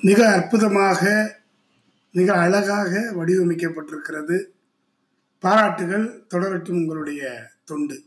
மிக அற்புதமாக மிக அழகாக வடிவமைக்கப்பட்டிருக்கிறது. பாராட்டுகள் தொடரட்டும் உங்களுடைய தொண்டு.